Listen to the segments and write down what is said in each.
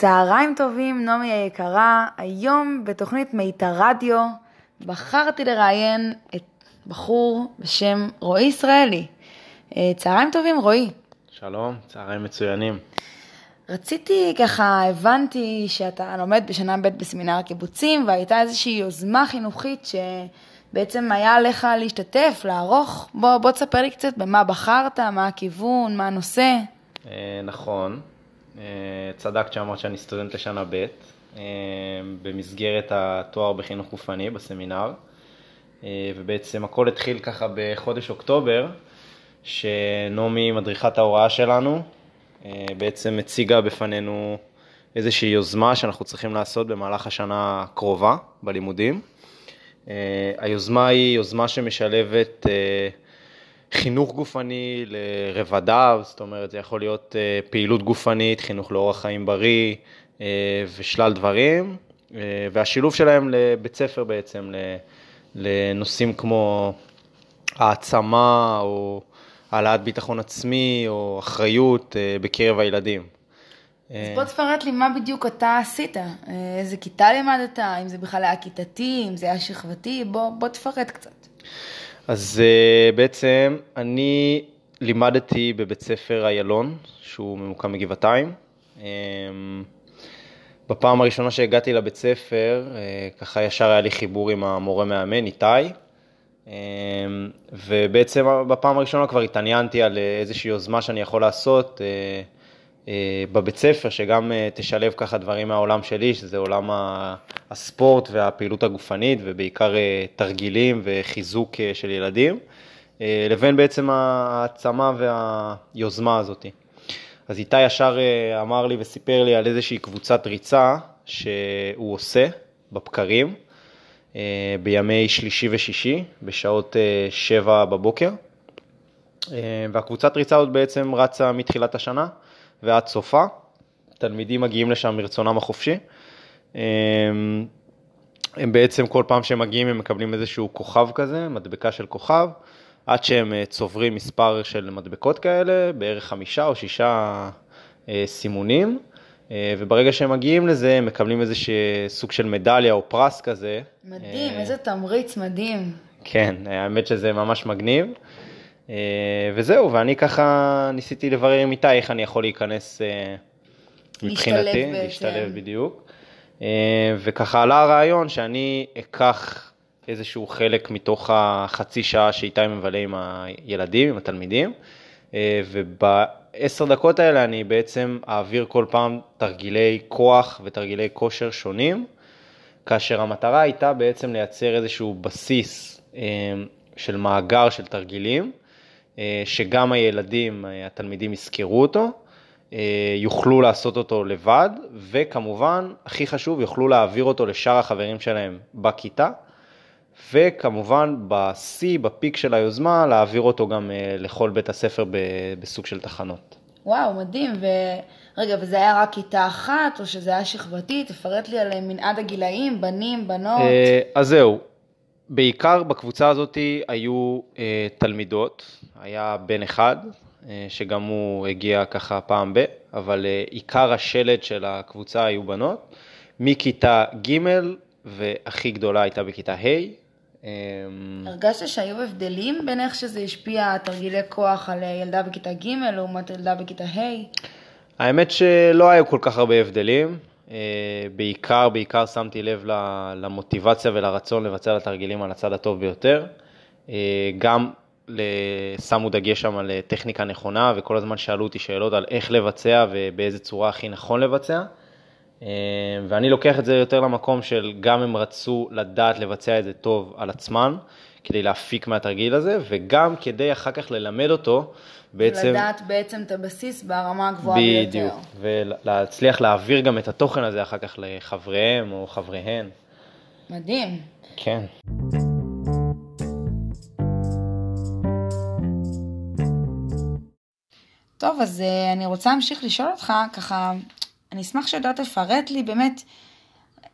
צהריים טובים, נעמי היקרה. היום בתוכנית מיתר רדיו בחרתי לראיין את בחור בשם רועי ישראלי. אה, צהריים טובים, רועי. שלום, צהריים מצוינים. רציתי, ככה, הבנתי שאתה לומד בשנה ב' בסמינר הקיבוצים, והייתה איזושהי יוזמה חינוכית שבעצם היה עליך להשתתף, לערוך. בוא, בוא תספר לי קצת במה בחרת, מה הכיוון, מה הנושא. אה, נכון, צדקת שאמרת שאני סטודנט לשנה ב', אה, במסגרת התואר בחינוך גופני בסמינר, אה, ובעצם הכל התחיל ככה בחודש אוקטובר, שנעמי, מדריכת ההוראה שלנו, אה, בעצם הציגה בפנינו איזושהי יוזמה שאנחנו צריכים לעשות במהלך השנה הקרובה בלימודים. אה, היוזמה היא יוזמה שמשלבת אה, חינוך גופני לרבדיו, זאת אומרת, זה יכול להיות פעילות גופנית, חינוך לאורח חיים בריא ושלל דברים, והשילוב שלהם לבית ספר בעצם, לנושאים כמו העצמה או העלאת ביטחון עצמי או אחריות אה, בקרב הילדים. אז בוא תפרט לי מה בדיוק אתה עשית, אה, איזה כיתה לימדת, אם זה בכלל היה כיתתי, אם זה היה שכבתי, בוא, בוא תפרט קצת. אז אה, בעצם אני לימדתי בבית ספר איילון, שהוא ממוקם בגבעתיים. בפעם הראשונה שהגעתי לבית ספר, ככה ישר היה לי חיבור עם המורה מאמן, איתי. אמ, ובעצם בפעם הראשונה כבר התעניינתי על איזושהי יוזמה שאני יכול לעשות אה, אה, בבית ספר, שגם אה, תשלב ככה דברים מהעולם שלי, שזה עולם הספורט והפעילות הגופנית, ובעיקר תרגילים וחיזוק של ילדים, לבין בעצם העצמה והיוזמה הזאת. אז איתי ישר אמר לי וסיפר לי על איזושהי קבוצת ריצה שהוא עושה בבקרים. אה, בימי שלישי ושישי, בשעות אה, שבע בבוקר. אה, והקבוצת ריצה עוד בעצם רצה מתחילת השנה ועד סופה. תלמידים מגיעים לשם מרצונם החופשי. הם בעצם כל פעם שהם מגיעים הם מקבלים איזשהו כוכב כזה, מדבקה של כוכב, עד שהם צוברים מספר של מדבקות כאלה, בערך חמישה או שישה סימונים. אה, וברגע שהם מגיעים לזה, הם מקבלים איזה סוג של מדליה או פרס כזה. מדהים, אה, איזה תמריץ מדהים. כן, האמת שזה ממש מגניב. אה, וזהו, ואני ככה ניסיתי לברר עם איתי איך אני יכול להיכנס מבחינתי, להשתלב בדיוק. וככה עלה הרעיון שאני אקח איזשהו חלק מתוך החצי שעה שאיתי מבלה עם הילדים, עם התלמידים, וב... בעשר דקות האלה אני בעצם אעביר כל פעם תרגילי כוח ותרגילי כושר שונים, כאשר המטרה הייתה בעצם לייצר איזשהו בסיס אה, של מאגר של תרגילים, אה, שגם הילדים, אה, התלמידים יזכרו אותו, יוכלו לעשות אותו לבד, וכמובן, הכי חשוב, יוכלו להעביר אותו לשאר החברים שלהם בכיתה. וכמובן בשיא, בפיק של היוזמה, להעביר אותו גם אה, לכל בית הספר בסוג של תחנות. וואו, מדהים. ורגע, וזה היה רק כיתה אחת, או שזה היה שכבתי? תפרט לי על מנעד הגילאים, בנים, בנות. אה, אז זהו, בעיקר בקבוצה הזאת היו אה, תלמידות, היה בן אחד, שגם הוא הגיע ככה פעם ב, אבל עיקר השלד של הקבוצה היו בנות, מכיתה ג' והכי גדולה הייתה בכיתה ה', אמ, הרגשת שהיו הבדלים בין איך שזה השפיע, תרגילי כוח, על ילדה בכיתה ג' לעומת ילדה בכיתה ה'? האמת שלא היו כל כך הרבה הבדלים. אה, בעיקר, בעיקר שמתי לב למוטיבציה ולרצון לבצע את התרגילים על הצד הטוב ביותר. אה, גם שמו דגש שם על טכניקה נכונה, וכל הזמן שאלו אותי שאלות על איך לבצע ובאיזה צורה הכי נכון לבצע. אה, ואני לוקח את זה יותר למקום של גם הם רצו לדעת לבצע את זה טוב על עצמם, כדי להפיק מהתרגיל הזה, וגם כדי אחר כך ללמד אותו בעצם... לדעת בעצם את הבסיס ברמה הגבוהה ביותר. בדיוק, ולהצליח להעביר גם את התוכן הזה אחר כך לחבריהם או חבריהן. מדהים. כן. טוב, אז אה, אני רוצה להמשיך לשאול אותך, ככה, אני אשמח שידעת לפרט לי באמת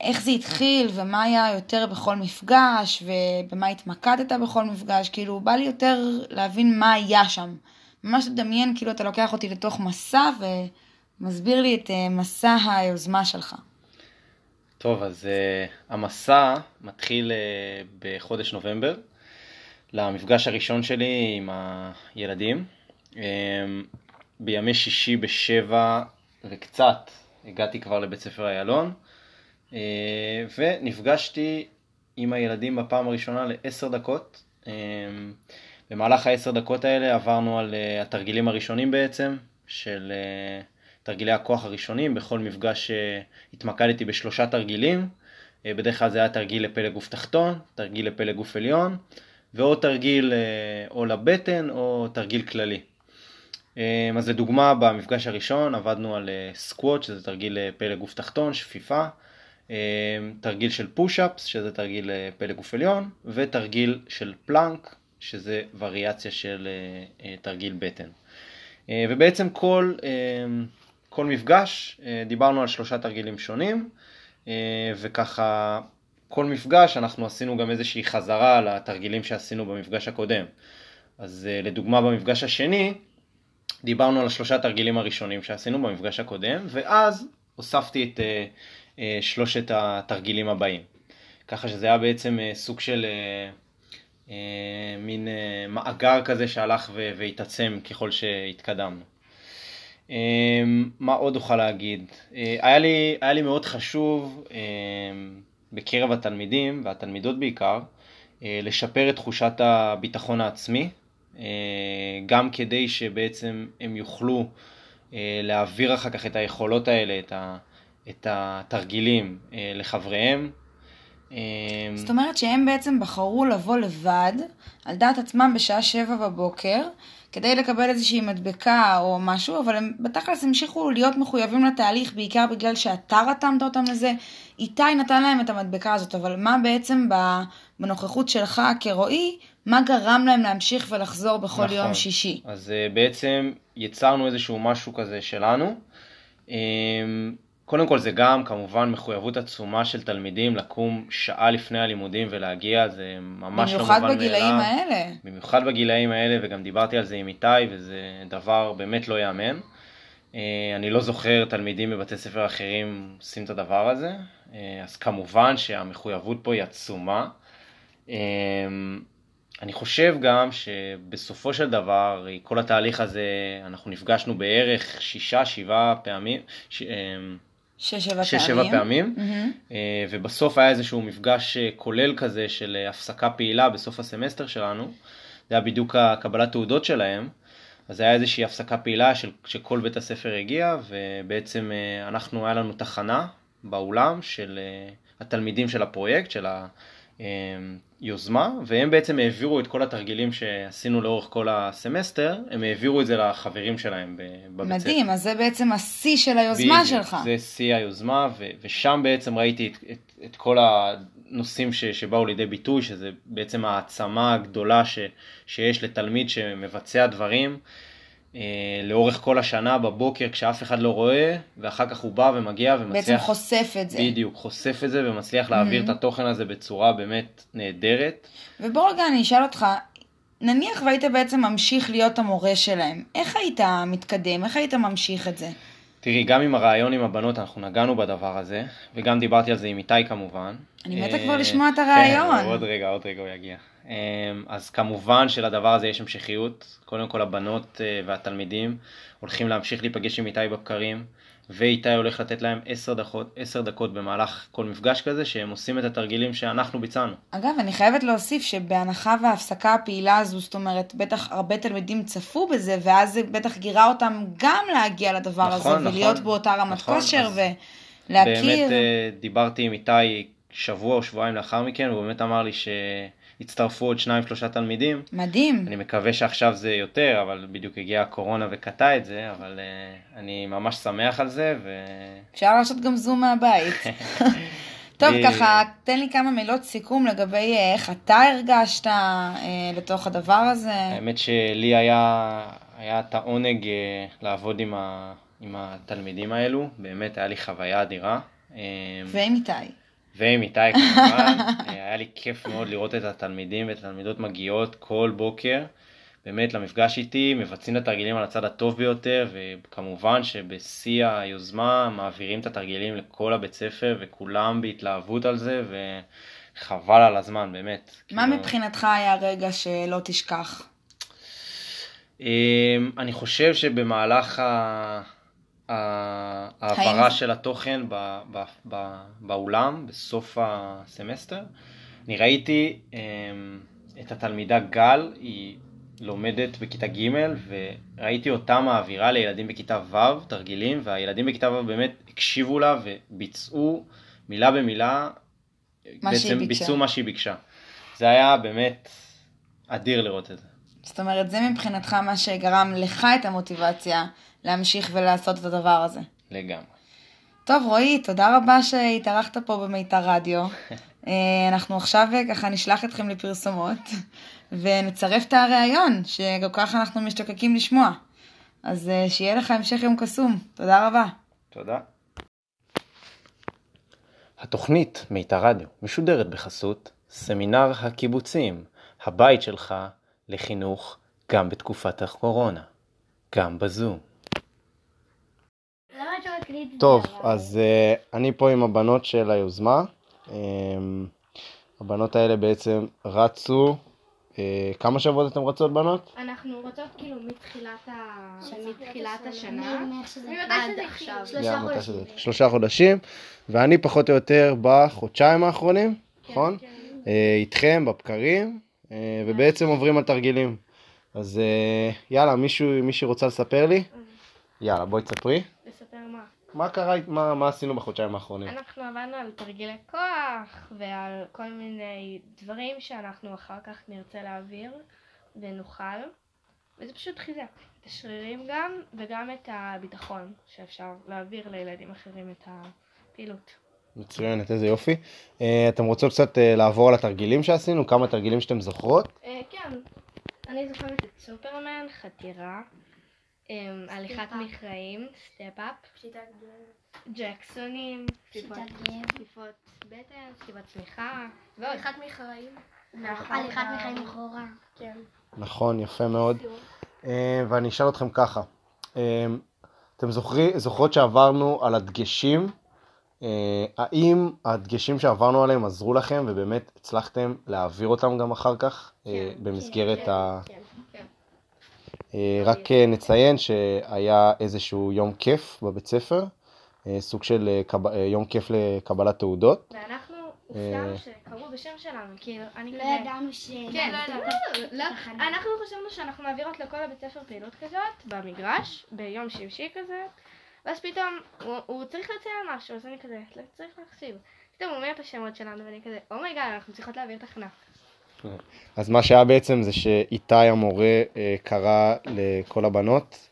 איך זה התחיל ומה היה יותר בכל מפגש ובמה התמקדת בכל מפגש, כאילו בא לי יותר להבין מה היה שם. ממש לדמיין כאילו אתה לוקח אותי לתוך מסע מסביר לי את מסע היוזמה שלך. טוב, אז uh, המסע מתחיל uh, בחודש נובמבר, למפגש הראשון שלי עם הילדים. Um, בימי שישי בשבע וקצת הגעתי כבר לבית ספר איילון, ונפגשתי עם הילדים בפעם הראשונה לעשר דקות. Um, במהלך העשר דקות האלה עברנו על uh, התרגילים הראשונים בעצם, של... תרגילי הכוח הראשונים, בכל מפגש אה, התמקדתי בשלושה תרגילים, אה, בדרך כלל זה היה תרגיל לפלג גוף תחתון, תרגיל לפלג גוף עליון, ועוד תרגיל אה, או לבטן או תרגיל כללי. אז לדוגמה, במפגש הראשון עבדנו על סקווט, שזה תרגיל לפלג גוף תחתון, שפיפה, תרגיל של פוש-אפס, שזה תרגיל לפלג גוף עליון, ותרגיל של פלאנק, שזה וריאציה של תרגיל בטן. ובעצם כל כל מפגש אה, דיברנו על שלושה תרגילים שונים, אה, וככה כל מפגש אנחנו עשינו גם איזושהי חזרה על התרגילים שעשינו במפגש הקודם. אז אה, לדוגמה במפגש השני, דיברנו על השלושה תרגילים הראשונים שעשינו במפגש הקודם, ואז הוספתי את שלושת התרגילים הבאים. ככה שזה היה בעצם סוג של מין מאגר כזה שהלך והתעצם ככל שהתקדמנו. מה עוד אוכל להגיד? אה, היה לי, היה לי מאוד חשוב בקרב התלמידים והתלמידות בעיקר אה, לשפר את תחושת הביטחון העצמי, אה, גם כדי שבעצם הם יוכלו להעביר אחר כך את היכולות האלה, את, ה, את התרגילים לחבריהם. אמ, זאת אומרת שהם בעצם בחרו לבוא לבד, על דעת עצמם בשעה שבע בבוקר, כדי לקבל איזושהי מדבקה או משהו, אבל הם בתכלס המשיכו להיות מחויבים לתהליך, בעיקר בגלל שאתה רתמת אותם לזה. איתי נתן להם את המדבקה הזאת, אבל מה בעצם בנוכחות שלך כרועי, מה גרם להם להמשיך ולחזור בכל נכון. יום שישי? אז uh, בעצם יצרנו איזשהו משהו כזה שלנו. קודם כל זה גם כמובן מחויבות עצומה של תלמידים לקום שעה לפני הלימודים ולהגיע, זה ממש לא מובן מאליו. במיוחד בגילאים האלה. במיוחד בגילאים האלה, וגם דיברתי על זה עם איתי, וזה דבר באמת לא ייאמן. אה, אני לא זוכר תלמידים בבתי ספר אחרים עושים את הדבר הזה, אה, אז כמובן שהמחויבות פה היא עצומה. אה, אני חושב גם שבסופו של דבר, כל התהליך הזה, אנחנו נפגשנו בערך שישה, שבעה פעמים, ש... שש-שבע פעמים. פעמים. Mm-hmm. ובסוף היה איזשהו מפגש אה, כולל כזה של אה, הפסקה פעילה בסוף הסמסטר שלנו. זה היה בדיוק הקבלת תעודות שלהם. אז היה איזושהי הפסקה פעילה של, שכל בית הספר הגיע, ובעצם אנחנו, היה לנו תחנה באולם של התלמידים של הפרויקט, של יוזמה, והם בעצם העבירו את כל התרגילים שעשינו לאורך כל הסמסטר, הם העבירו את זה לחברים שלהם בבית ספר. מדהים, אז זה בעצם השיא של היוזמה בדיוק, שלך. זה שיא היוזמה, ו- ושם בעצם ראיתי את, את, את כל הנושאים ש- שבאו לידי ביטוי, שזה בעצם העצמה הגדולה ש- שיש לתלמיד שמבצע דברים. אה, לאורך כל השנה בבוקר כשאף אחד לא רואה, ואחר כך הוא בא ומגיע ומצליח... בעצם חושף את זה. בדיוק, חושף את זה ומצליח להעביר mm-hmm. את התוכן הזה בצורה באמת נהדרת. ובוא רגע אני אשאל אותך, נניח והיית בעצם ממשיך להיות המורה שלהם, איך היית מתקדם? איך היית ממשיך את זה? תראי, גם עם הרעיון עם הבנות אנחנו נגענו בדבר הזה, וגם דיברתי על זה עם איתי כמובן. אני מתה כבר לשמוע את הרעיון. כן, עוד רגע, עוד רגע הוא יגיע. אמ, אז כמובן שלדבר הזה יש המשכיות, קודם כל הבנות אה, והתלמידים הולכים להמשיך להיפגש עם איתי בבקרים, ואיתי הולך לתת להם עשר דקות, עשר דקות במהלך כל מפגש כזה, שהם עושים את התרגילים שאנחנו ביצענו. אגב, אני חייבת להוסיף שבהנחה וההפסקה הפעילה הזו, זאת אומרת, בטח הרבה תלמידים צפו בזה, ואז זה בטח גירה אותם גם להגיע לדבר נכון, הזה, נכון, ולהיות באותה רמת נכון, כושר ולהכיר. באמת אה, דיברתי עם איתי שבוע או שבועיים לאחר מכן, הוא באמת אמר לי ש... הצטרפו עוד שניים שלושה תלמידים. מדהים. אני מקווה שעכשיו זה יותר, אבל בדיוק הגיעה הקורונה וקטע את זה, אבל uh, אני ממש שמח על זה. ו... אפשר לעשות גם זום מהבית. טוב, ככה, תן לי כמה מילות סיכום לגבי אה, איך אתה הרגשת אה, לתוך הדבר הזה. האמת שלי היה, היה את העונג אה, לעבוד עם, ה, עם התלמידים האלו, באמת היה לי חוויה אדירה. אה, ועם איתי. ועם איתי כמובן, היה לי כיף מאוד לראות את התלמידים ואת התלמידות מגיעות כל בוקר, באמת למפגש איתי, מבצעים את התרגילים על הצד הטוב ביותר, וכמובן שבשיא היוזמה מעבירים את התרגילים לכל הבית ספר, וכולם בהתלהבות על זה, וחבל על הזמן, באמת. מה כאילו... מבחינתך היה רגע שלא תשכח? אמ, אני חושב שבמהלך ההעברה של התוכן באולם, בסוף הסמסטר, אני ראיתי אמ, את התלמידה גל, היא לומדת בכיתה ג' וראיתי אותה מעבירה לילדים בכיתה ו' תרגילים, והילדים בכיתה ו' באמת הקשיבו לה וביצעו מילה במילה, בעצם ביצעו מה שהיא ביקשה. זה היה באמת אדיר לראות את זה. זאת אומרת, זה מבחינתך מה שגרם לך את המוטיבציה להמשיך ולעשות את הדבר הזה. לגמרי. טוב, רועי, תודה רבה שהתארחת פה במיתר רדיו. אה, אנחנו עכשיו אה, ככה נשלח אתכם לפרסומות, ונצרף את הריאיון, שגם ככה אנחנו משתוקקים לשמוע. אז אה, שיהיה לך המשך יום קסום. תודה רבה. תודה. התוכנית מיתר רדיו משודרת בחסות סמינר הקיבוצים, הבית שלך לחינוך גם בתקופת הקורונה, גם בזום. טוב, אז uh, אני פה עם הבנות של היוזמה. Um, הבנות האלה בעצם רצו, uh, כמה שבועות אתן רצות בנות? אנחנו רוצות כאילו מתחילת, ה... מתחילת השנה, עד עכשיו. שלושה חודשים, ואני פחות או יותר בחודשיים האחרונים, כן, נכון? כן. איתכם בבקרים, אה, ובעצם עוברים על תרגילים. אז אה, יאללה, מישהו, מישהי רוצה לספר לי? יאללה, בואי תספרי. לספר מה? מה קרה, מה, מה עשינו בחודשיים האחרונים? אנחנו עבדנו על תרגילי כוח ועל כל מיני דברים שאנחנו אחר כך נרצה להעביר ונוכל, וזה פשוט חיזק את השרירים גם וגם את הביטחון שאפשר להעביר לילדים אחרים את הפעילות. מצוינת, איזה יופי. Uh, אתם רוצות קצת uh, לעבור על התרגילים שעשינו? כמה תרגילים שאתם זוכרות? Uh, כן, אני זוכרת את סופרמן, חתירה, הליכת מכרעים, step-up, ג'קסונים, כפיפות בטן, שכיבות סמיכה, הליכת מכרעים. נכון. הליכת מכרעים אחורה. כן. נכון, יפה מאוד. Uh, ואני אשאל אתכם ככה, uh, אתם זוכרות שעברנו על הדגשים? האם הדגשים שעברנו עליהם עזרו לכם ובאמת הצלחתם להעביר אותם גם אחר כך? כן, במסגרת כן, ה... כן, רק נציין שהיה איזשהו יום כיף בבית ספר, סוג של יום כיף לקבלת תעודות. ואנחנו הופתענו שקראו בשם שלנו, כאילו, אני לא כזה... לא ידענו ש... כן, לא ידענו. לא, אנחנו חשבנו שאנחנו מעבירות לכל הבית ספר פעילות כזאת, במגרש, ביום שמשי כזה. ואז פתאום הוא, צריך לציין משהו, אז אני כזה, לא צריך להחשיב. פתאום הוא אומר את השמות שלנו, ואני כזה, oh my god, oh אנחנו צריכות להעביר תחנה. אז מה שהיה בעצם זה שאיתי המורה אה, קרא לכל הבנות.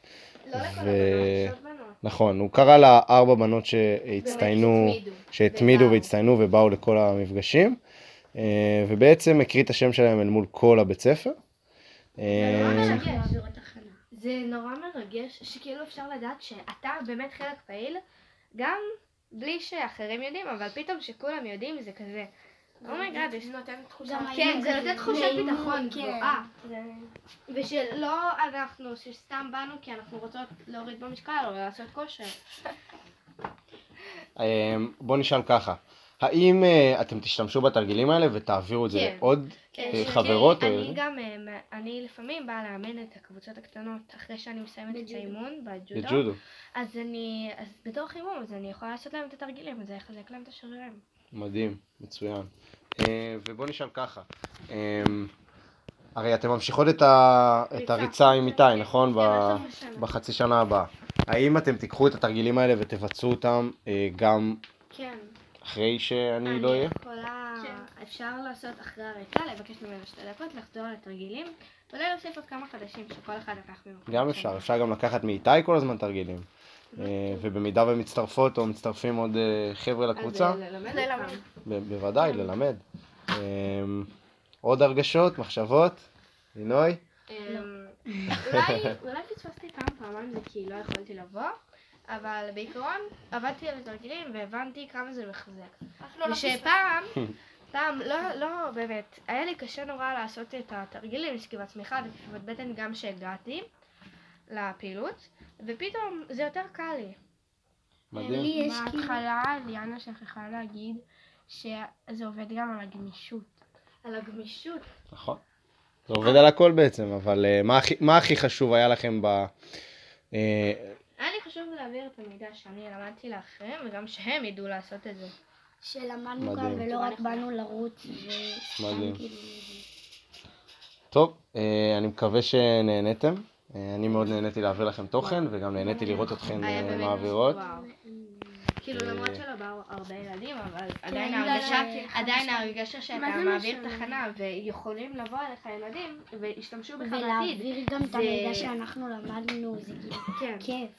לא לכל הבנות, בנות. נכון, הוא קרא לארבע בנות שהצטיינו, שהתמידו והצטיינו ובאו לכל המפגשים, אה, ובעצם הקריא את השם שלהם אל מול כל הבית ספר. אה, זה נורא מרגש, שכאילו אפשר לדעת שאתה באמת חלק פעיל, גם בלי שאחרים יודעים, אבל פתאום שכולם יודעים זה כזה. oh my god, זה נותן תחושה, כן, זה נותן תחושת ביטחון כן. גבוהה. ושלא אנחנו, שסתם באנו כי אנחנו רוצות להוריד במשקל או לעשות כושר. אמ, בוא נשאל ככה, האם uh, אתם תשתמשו בתרגילים האלה ותעבירו את זה כן. לעוד כן, uh, חברות? כן, אני. גם, uh, אני לפעמים באה לאמן את הקבוצות הקטנות אחרי שאני מסיימת את האימון בג'ודו. אז אני, אז בתור חימום, אז אני יכולה לעשות להם את התרגילים, וזה יחזק להם את השרירים. מדהים, מצוין. Uh, ובוא נשאל ככה, um, הרי אתם ממשיכות את, ה... את הריצה עם איתי, כן, נכון? כן, ב... בחצי שנה הבאה. האם אתם תיקחו את התרגילים האלה ותבצעו אותם uh, גם... כן. אחרי שאני לא אהיה? אני יכולה, כן. אפשר לעשות אחרי הריצה, לבקש ממנו שתי דקות, לחזור לתרגילים, ואולי להוסיף עוד כמה חדשים שכל אחד לקח ממנו. גם אפשר, אפשר גם לקחת מאיתי כל הזמן תרגילים. אה, ובמידה ומצטרפות או מצטרפים עוד אה, חבר'ה לקבוצה, אז ללמד. בוודאי, ללמד. אה, עוד הרגשות, מחשבות? לינוי? אולי פספסתי כמה פעמים זה כי לא יכולתי לבוא. אבל בעיקרון עבדתי על התרגילים והבנתי כמה זה מחזק. לא ושפעם, סתם, לא, לא, באמת. היה לי קשה נורא לעשות את התרגילים, שכיבת צמיחה וכיבת בטן גם שהגעתי לפעילות, ופתאום זה יותר קל לי. מדהים. בהתחלה ליאנה שכחה להגיד שזה עובד גם על הגמישות. על הגמישות. נכון. זה עובד על הכל בעצם, אבל uh, מה, הכי, מה הכי חשוב היה לכם ב... Uh, היה לי חשוב להעביר את המידע שאני למדתי לאחרים, וגם שהם ידעו לעשות את זה. שלמדנו מדהים. גם ולא רק באנו לרוץ מדהים. כאילו... טוב, uh, אני מקווה שנהניתם. Uh, אני מאוד נהניתי להעביר לכם תוכן, וגם נהניתי לראות אתכן באמת, מעבירות. כאילו למרות שלא באו הרבה ילדים, אבל עדיין בגלל ההרגשה, עדיין ההרגשה שאתה מה זה מעביר? תחנה ויכולים לבוא אליך ילדים וישתמשו בך בעתיד. ולהעביר גם את המידע שאנחנו למדנו, זה כאילו כן. כיף.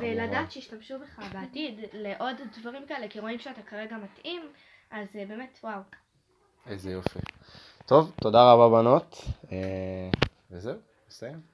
ולדעת שישתמשו בך בעתיד לעוד דברים כאלה, כי רואים שאתה כרגע מתאים, אז אה, באמת וואו. איזה יופי. טוב, תודה רבה בנות. וזהו, נסיים.